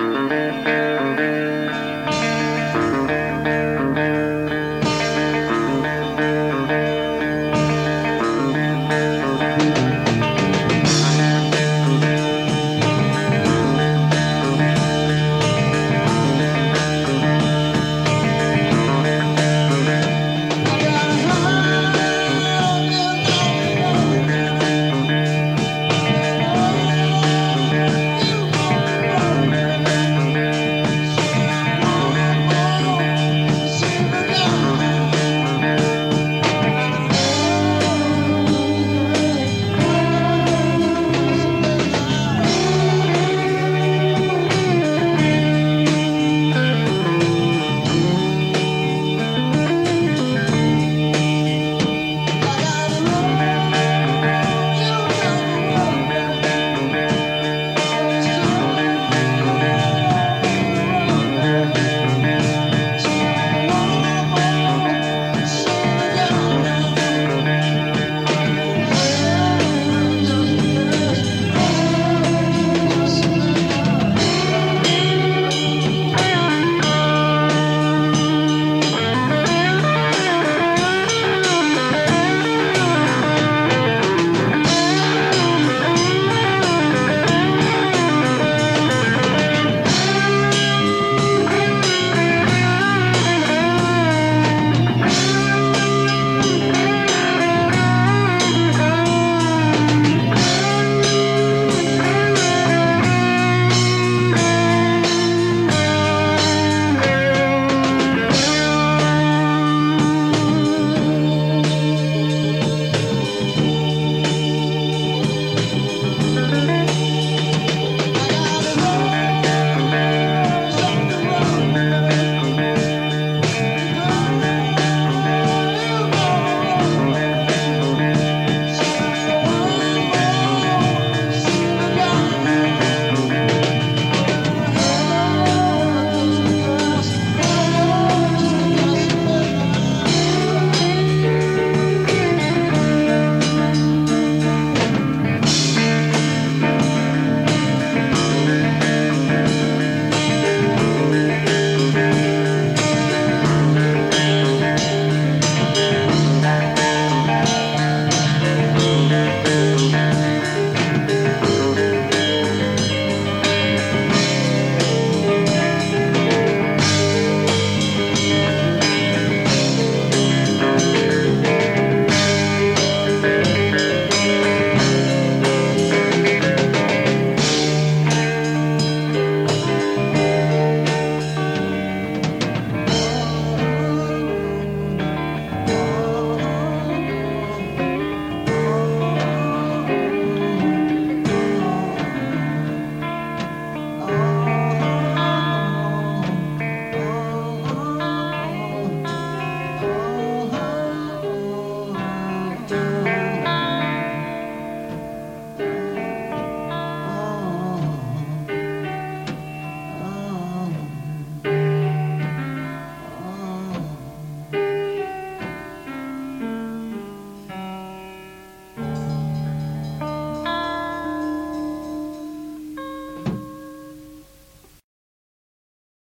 Música